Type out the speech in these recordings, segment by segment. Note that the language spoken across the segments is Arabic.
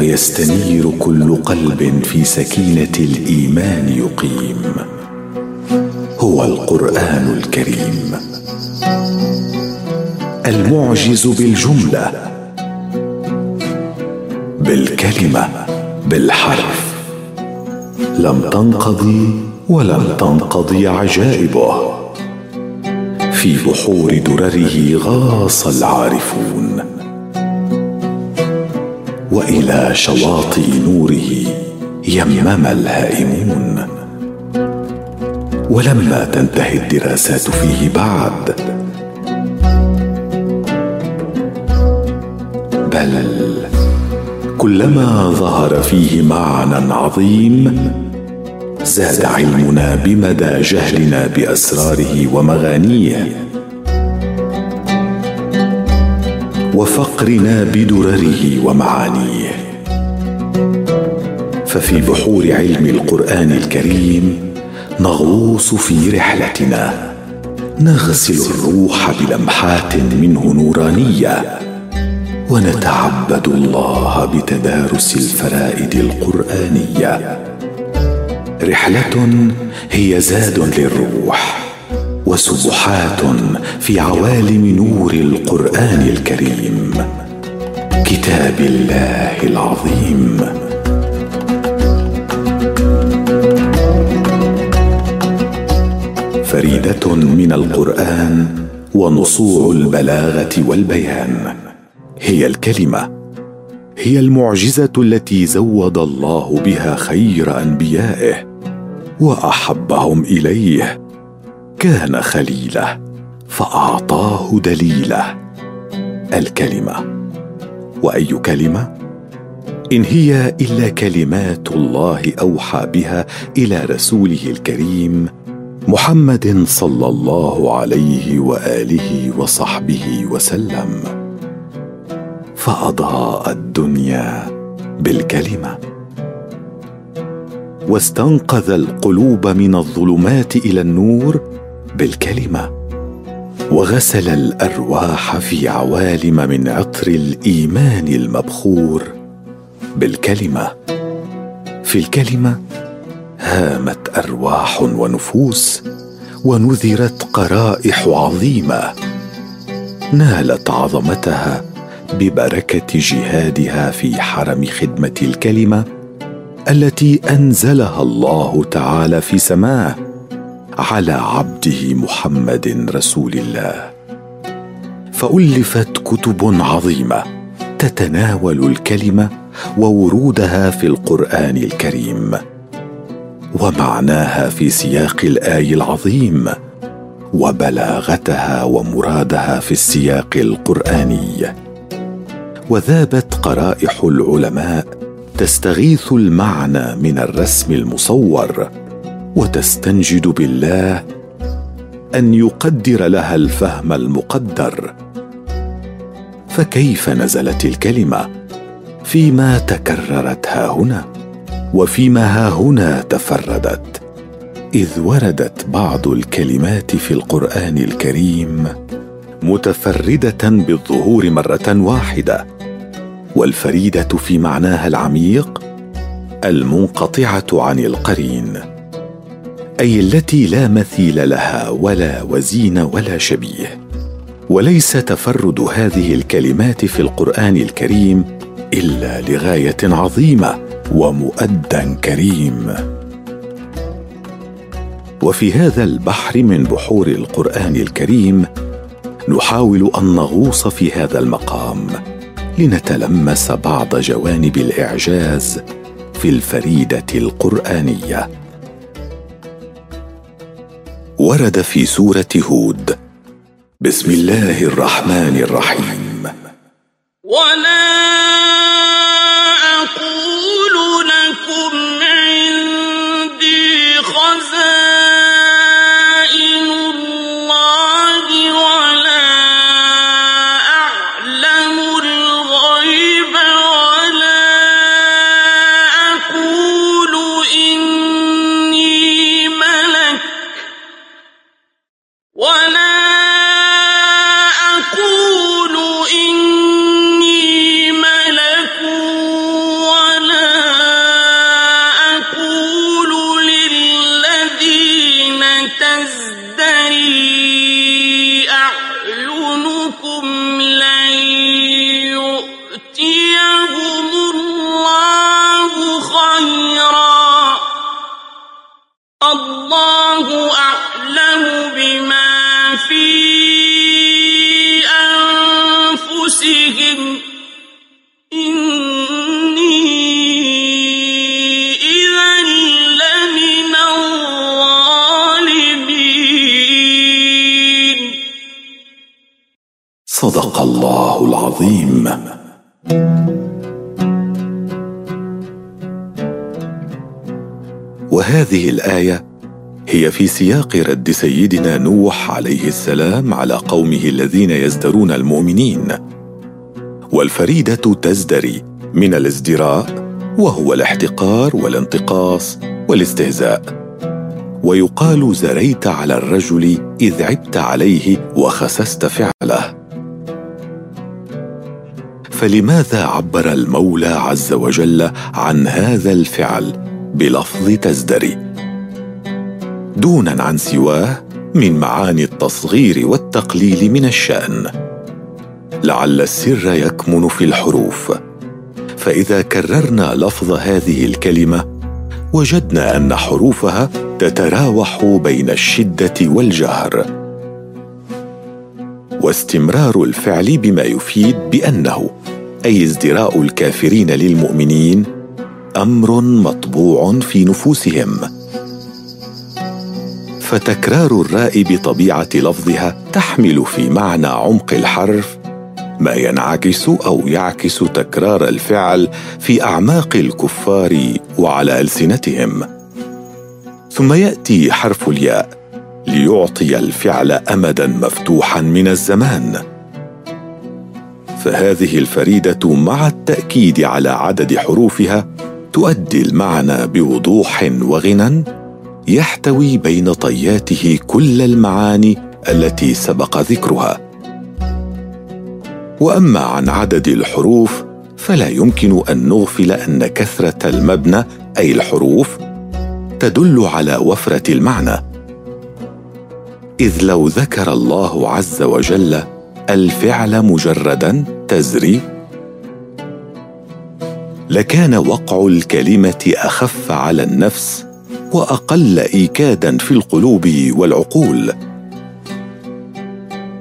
ويستنير كل قلب في سكينة الإيمان يقيم. هو القرآن الكريم. المعجز بالجملة. بالكلمة. بالحرف. لم تنقضي ولم تنقضي عجائبه. في بحور درره غاص العارفون. وإلى شواطئ نوره يمم الهائمون. ولما تنتهي الدراسات فيه بعد. بل كلما ظهر فيه معنى عظيم زاد علمنا بمدى جهلنا بأسراره ومغانيه. وفقرنا بدرره ومعانيه. ففي بحور علم القرآن الكريم نغوص في رحلتنا. نغسل الروح بلمحات منه نورانية. ونتعبد الله بتدارس الفرائد القرآنية. رحلة هي زاد للروح. وسبحات في عوالم نور القرآن الكريم. كتاب الله العظيم. فريدة من القرآن ونصوع البلاغة والبيان. هي الكلمة هي المعجزة التي زود الله بها خير أنبيائه وأحبهم إليه. كان خليله فأعطاه دليله. الكلمة وأي كلمة؟ إن هي إلا كلمات الله أوحى بها إلى رسوله الكريم محمد صلى الله عليه وآله وصحبه وسلم. فأضاء الدنيا بالكلمة. واستنقذ القلوب من الظلمات إلى النور بالكلمة وغسل الأرواح في عوالم من عطر الإيمان المبخور بالكلمة. في الكلمة هامت أرواح ونفوس ونذرت قرائح عظيمة. نالت عظمتها ببركة جهادها في حرم خدمة الكلمة التي أنزلها الله تعالى في سماه. على عبده محمد رسول الله. فألفت كتب عظيمة تتناول الكلمة وورودها في القرآن الكريم. ومعناها في سياق الآي العظيم وبلاغتها ومرادها في السياق القرآني. وذابت قرائح العلماء تستغيث المعنى من الرسم المصور وتستنجد بالله أن يقدر لها الفهم المقدر. فكيف نزلت الكلمة؟ فيما تكررت ها هنا وفيما ها هنا تفردت. إذ وردت بعض الكلمات في القرآن الكريم متفردة بالظهور مرة واحدة والفريدة في معناها العميق المنقطعة عن القرين. أي التي لا مثيل لها ولا وزين ولا شبيه. وليس تفرد هذه الكلمات في القرآن الكريم إلا لغاية عظيمة ومؤدى كريم. وفي هذا البحر من بحور القرآن الكريم نحاول أن نغوص في هذا المقام لنتلمس بعض جوانب الإعجاز في الفريدة القرآنية. ورد في سورة هود. بسم الله الرحمن الرحيم. ولا صدق الله العظيم. وهذه الآية هي في سياق رد سيدنا نوح عليه السلام على قومه الذين يزدرون المؤمنين. والفريدة تزدري من الازدراء وهو الاحتقار والانتقاص والاستهزاء. ويقال زريت على الرجل إذ عبت عليه وخسست فعله. فلماذا عبر المولى عز وجل عن هذا الفعل بلفظ تزدري؟ دونا عن سواه من معاني التصغير والتقليل من الشأن. لعل السر يكمن في الحروف. فإذا كررنا لفظ هذه الكلمة وجدنا أن حروفها تتراوح بين الشدة والجهر. واستمرار الفعل بما يفيد بأنه أي ازدراء الكافرين للمؤمنين أمر مطبوع في نفوسهم. فتكرار الراء بطبيعة لفظها تحمل في معنى عمق الحرف ما ينعكس أو يعكس تكرار الفعل في أعماق الكفار وعلى ألسنتهم. ثم يأتي حرف الياء. ليعطي الفعل امدا مفتوحا من الزمان. فهذه الفريدة مع التأكيد على عدد حروفها تؤدي المعنى بوضوح وغنى يحتوي بين طياته كل المعاني التي سبق ذكرها. وأما عن عدد الحروف فلا يمكن أن نغفل أن كثرة المبنى أي الحروف تدل على وفرة المعنى. إذ لو ذكر الله عز وجل الفعل مجردا تزري لكان وقع الكلمة أخف على النفس وأقل إيكادا في القلوب والعقول.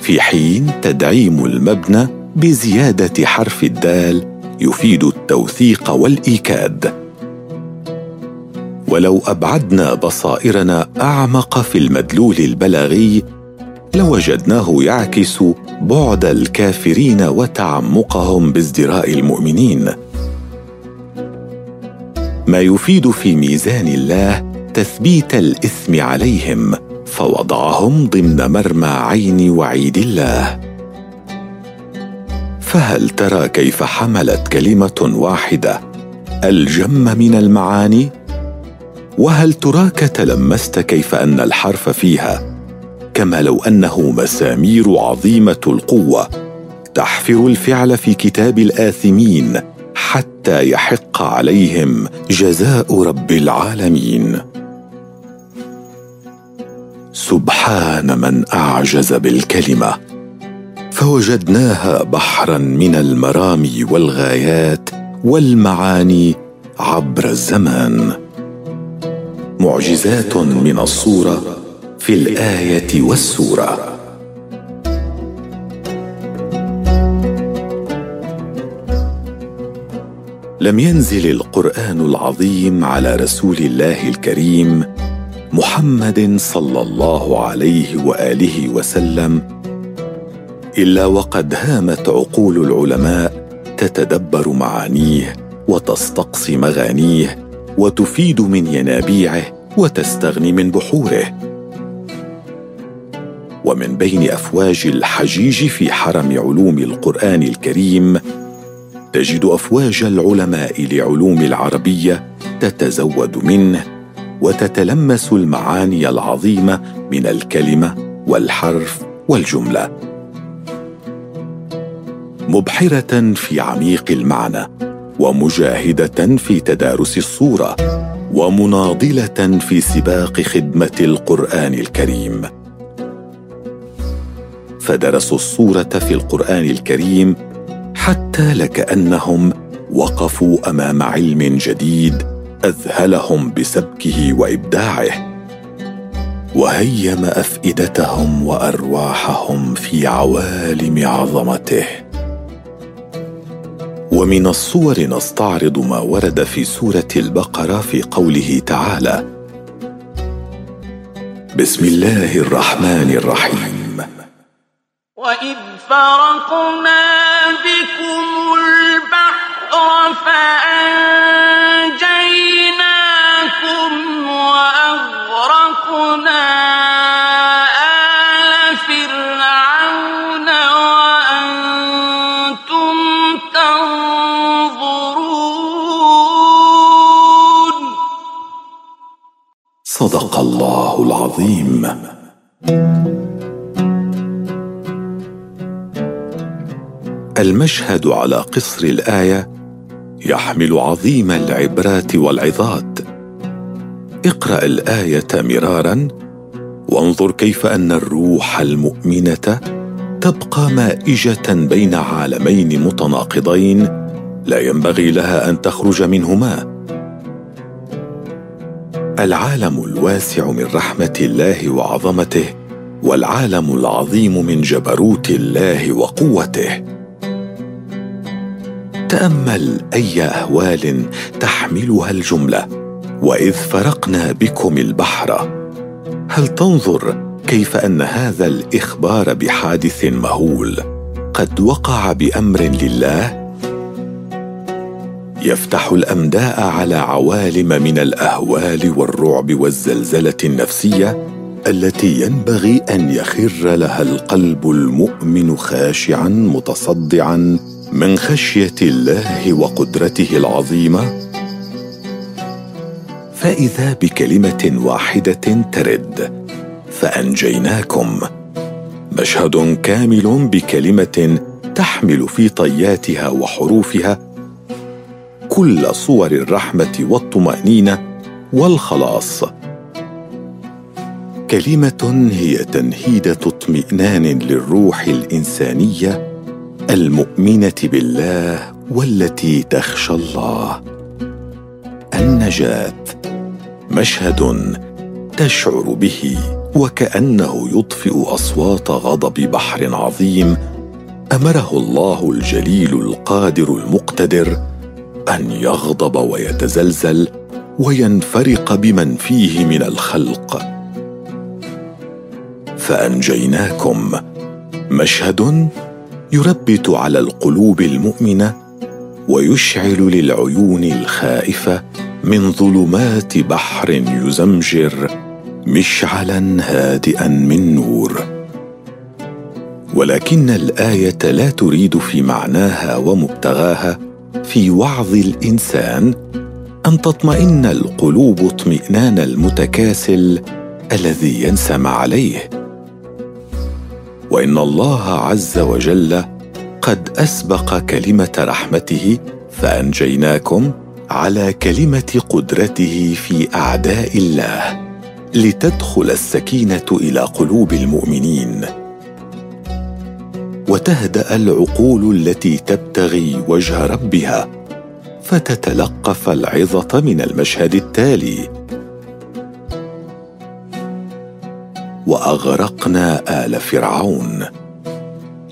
في حين تدعيم المبنى بزيادة حرف الدال يفيد التوثيق والإيكاد. ولو أبعدنا بصائرنا أعمق في المدلول البلاغي لوجدناه يعكس بعد الكافرين وتعمقهم بازدراء المؤمنين. ما يفيد في ميزان الله تثبيت الإثم عليهم فوضعهم ضمن مرمى عين وعيد الله. فهل ترى كيف حملت كلمة واحدة الجم من المعاني؟ وهل تراك تلمست كيف أن الحرف فيها؟ كما لو أنه مسامير عظيمة القوة تحفر الفعل في كتاب الآثمين حتى يحق عليهم جزاء رب العالمين. سبحان من أعجز بالكلمة. فوجدناها بحرا من المرامي والغايات والمعاني عبر الزمان. معجزات من الصورة في الآية والسورة. لم ينزل القرآن العظيم على رسول الله الكريم محمد صلى الله عليه وآله وسلم إلا وقد هامت عقول العلماء تتدبر معانيه وتستقصي مغانيه وتفيد من ينابيعه وتستغني من بحوره. ومن بين أفواج الحجيج في حرم علوم القرآن الكريم تجد أفواج العلماء لعلوم العربية تتزود منه وتتلمس المعاني العظيمة من الكلمة والحرف والجملة. مبحرة في عميق المعنى. ومجاهدة في تدارس الصورة ومناضلة في سباق خدمة القرآن الكريم. فدرسوا الصورة في القرآن الكريم حتى لكأنهم وقفوا أمام علم جديد أذهلهم بسبكه وإبداعه. وهيم أفئدتهم وأرواحهم في عوالم عظمته. ومن الصور نستعرض ما ورد في سورة البقرة في قوله تعالى بسم الله الرحمن الرحيم. واذ فرقنا بكم البحر فانجيناكم صدق الله العظيم. المشهد على قصر الآية يحمل عظيم العبرات والعظات. اقرأ الآية مرارا وانظر كيف أن الروح المؤمنة تبقى مائجة بين عالمين متناقضين لا ينبغي لها أن تخرج منهما. العالم الواسع من رحمة الله وعظمته والعالم العظيم من جبروت الله وقوته. تأمل أي أهوال تحملها الجملة وإذ فرقنا بكم البحر. هل تنظر كيف أن هذا الإخبار بحادث مهول قد وقع بأمر لله؟ يفتح الأمداء على عوالم من الأهوال والرعب والزلزلة النفسية التي ينبغي أن يخر لها القلب المؤمن خاشعا متصدعا من خشية الله وقدرته العظيمة. فإذا بكلمة واحدة ترد فأنجيناكم. مشهد كامل بكلمة تحمل في طياتها وحروفها كل صور الرحمة والطمأنينة والخلاص. كلمة هي تنهيده اطمئنان للروح الإنسانية المؤمنة بالله والتي تخشى الله. النجاة مشهد تشعر به وكأنه يطفئ أصوات غضب بحر عظيم أمره الله الجليل القادر المقتدر أن يغضب ويتزلزل وينفرق بمن فيه من الخلق. فأنجيناكم مشهد يربت على القلوب المؤمنة ويشعل للعيون الخائفه من ظلمات بحر يزمجر مشعلا هادئا من نور. ولكن الآية لا تريد في معناها ومبتغاها في وعظ الإنسان أن تطمئن القلوب اطمئنان المتكاسل الذي ينسم عليه. وإن الله عز وجل قد أسبق كلمة رحمته فأنجيناكم على كلمة قدرته في أعداء الله لتدخل السكينة إلى قلوب المؤمنين. وتهدأ العقول التي تبتغي وجه ربها فتتلقف العظة من المشهد التالي. وأغرقنا آل فرعون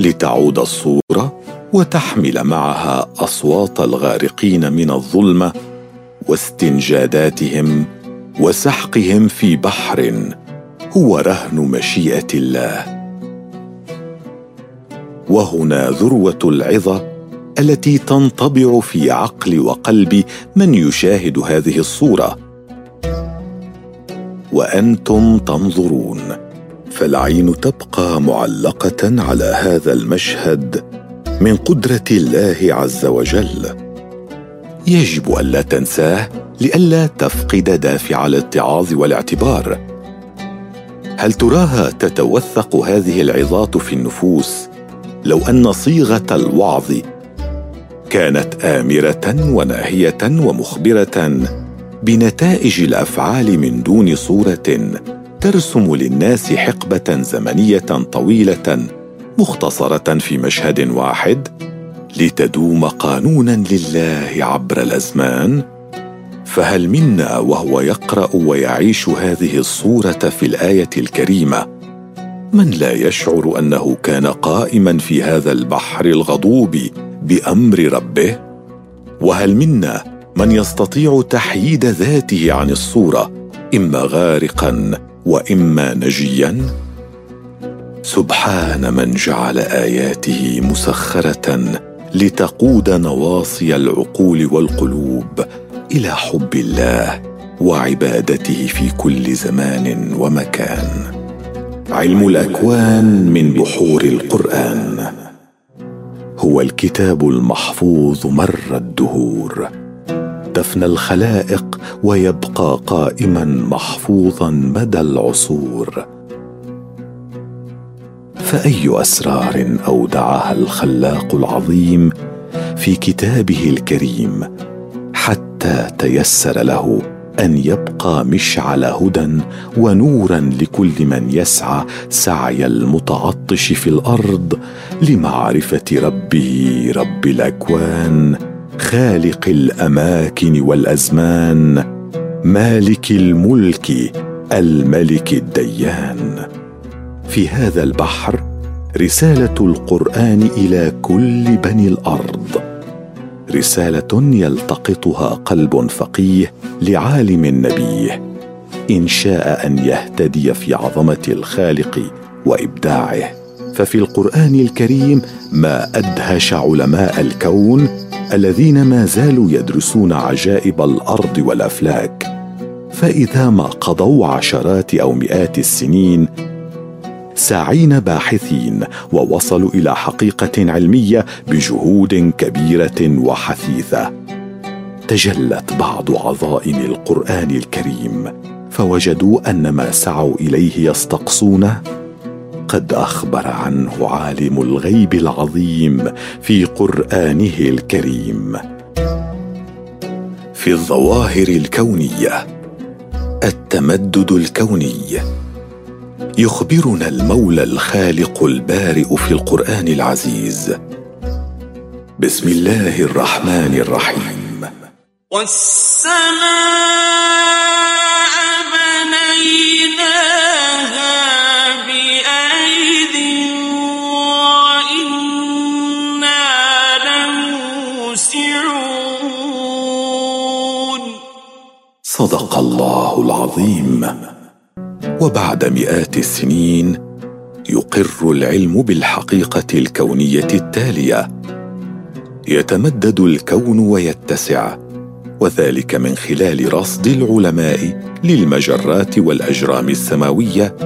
لتعود الصورة وتحمل معها أصوات الغارقين من الظلمة واستنجاداتهم وسحقهم في بحر هو رهن مشيئة الله. وهنا ذروة العظة التي تنطبع في عقل وقلب من يشاهد هذه الصورة. وأنتم تنظرون فالعين تبقى معلقة على هذا المشهد من قدرة الله عز وجل. يجب الا تنساه لئلا تفقد دافع الاتعاظ والاعتبار. هل تراها تتوثق هذه العظات في النفوس لو أن صيغة الوعظ كانت آمرة وناهية ومخبرة بنتائج الأفعال من دون صورة ترسم للناس حقبة زمنية طويلة مختصرة في مشهد واحد لتدوم قانونا لله عبر الأزمان. فهل منا وهو يقرأ ويعيش هذه الصورة في الآية الكريمة من لا يشعر أنه كان قائما في هذا البحر الغضوب بأمر ربه؟ وهل منا من يستطيع تحييد ذاته عن الصورة إما غارقا وإما نجيا؟ سبحان من جعل آياته مسخرة لتقود نواصي العقول والقلوب إلى حب الله وعبادته في كل زمان ومكان. علم الأكوان من بحور القرآن. هو الكتاب المحفوظ مر الدهور. تفنى الخلائق ويبقى قائما محفوظا مدى العصور. فأي أسرار أودعها الخلاق العظيم في كتابه الكريم حتى تيسر له أن يبقى مشعل هدى ونورا لكل من يسعى سعي المتعطش في الأرض لمعرفة ربه رب الأكوان خالق الأماكن والأزمان مالك الملك الملك الديان. في هذا البحر رسالة القرآن إلى كل بني الأرض. رسالة يلتقطها قلب فقيه لعالم نبيه إن شاء أن يهتدي في عظمة الخالق وإبداعه. ففي القرآن الكريم ما أدهش علماء الكون الذين ما زالوا يدرسون عجائب الأرض والأفلاك. فإذا ما قضوا عشرات أو مئات السنين ساعين باحثين ووصلوا إلى حقيقة علمية بجهود كبيرة وحثيثة. تجلت بعض عظائم القرآن الكريم فوجدوا أن ما سعوا إليه يستقصونه قد أخبر عنه عالم الغيب العظيم في قرآنه الكريم. في الظواهر الكونية التمدد الكوني. يخبرنا المولى الخالق البارئ في القرآن العزيز. بسم الله الرحمن الرحيم. والسماء بنيناها بأيد وإنا لموسعون صدق الله العظيم. وبعد مئات السنين يقر العلم بالحقيقة الكونية التالية. يتمدد الكون ويتسع وذلك من خلال رصد العلماء للمجرات والأجرام السماوية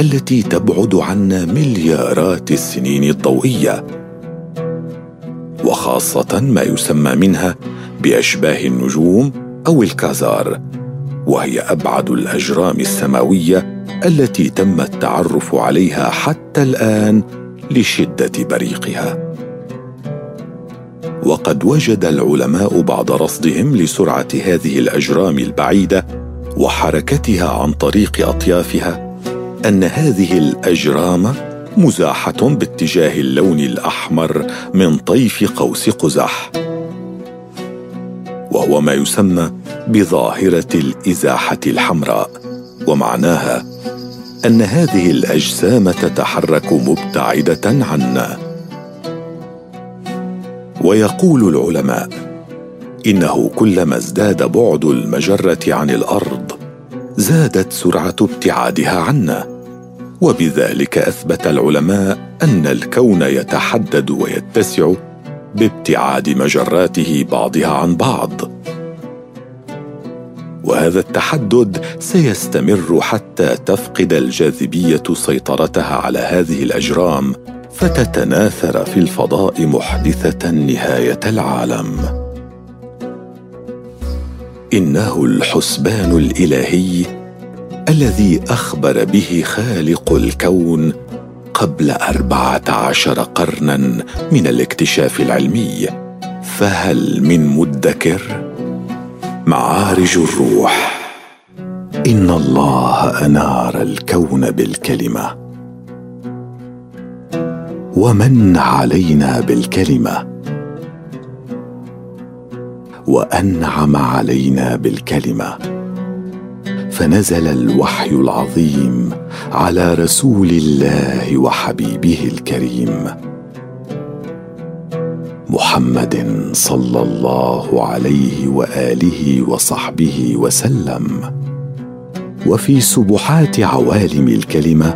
التي تبعد عنا مليارات السنين الضوئية. وخاصة ما يسمى منها بأشباه النجوم أو الكازار. وهي أبعد الأجرام السماوية التي تم التعرف عليها حتى الآن لشدة بريقها. وقد وجد العلماء بعد رصدهم لسرعة هذه الأجرام البعيدة وحركتها عن طريق أطيافها أن هذه الأجرام مزاحة باتجاه اللون الأحمر من طيف قوس قزح. وهو ما يسمى بظاهرة الإزاحة الحمراء ومعناها أن هذه الأجسام تتحرك مبتعدة عنا ويقول العلماء إنه كلما ازداد بعد المجرة عن الأرض زادت سرعة ابتعادها عنا وبذلك أثبت العلماء أن الكون يتحدد ويتسع بابتعاد مجراته بعضها عن بعض. وهذا التحدد سيستمر حتى تفقد الجاذبية سيطرتها على هذه الأجرام فتتناثر في الفضاء محدثة نهاية العالم. إنه الحسبان الإلهي الذي أخبر به خالق الكون قبل أربعة عشر قرنا من الاكتشاف العلمي. فهل من مدكر؟ معارج الروح. إن الله أنار الكون بالكلمة. ومن علينا بالكلمة. وأنعم علينا بالكلمة. فنزل الوحي العظيم على رسول الله وحبيبه الكريم. محمد صلى الله عليه وآله وصحبه وسلم. وفي سبحات عوالم الكلمة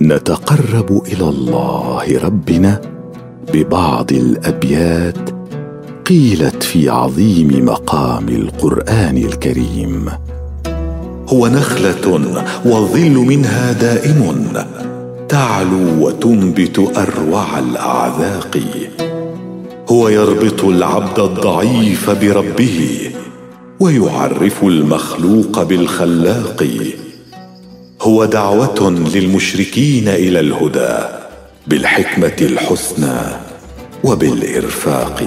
نتقرب إلى الله ربنا ببعض الأبيات قيلت في عظيم مقام القرآن الكريم. هو نخلة والظل منها دائم. تعلو وتنبت أروع الأعذاق. هو يربط العبد الضعيف بربه ويعرف المخلوق بالخلاق. هو دعوة للمشركين إلى الهدى بالحكمة الحسنى وبالإرفاق.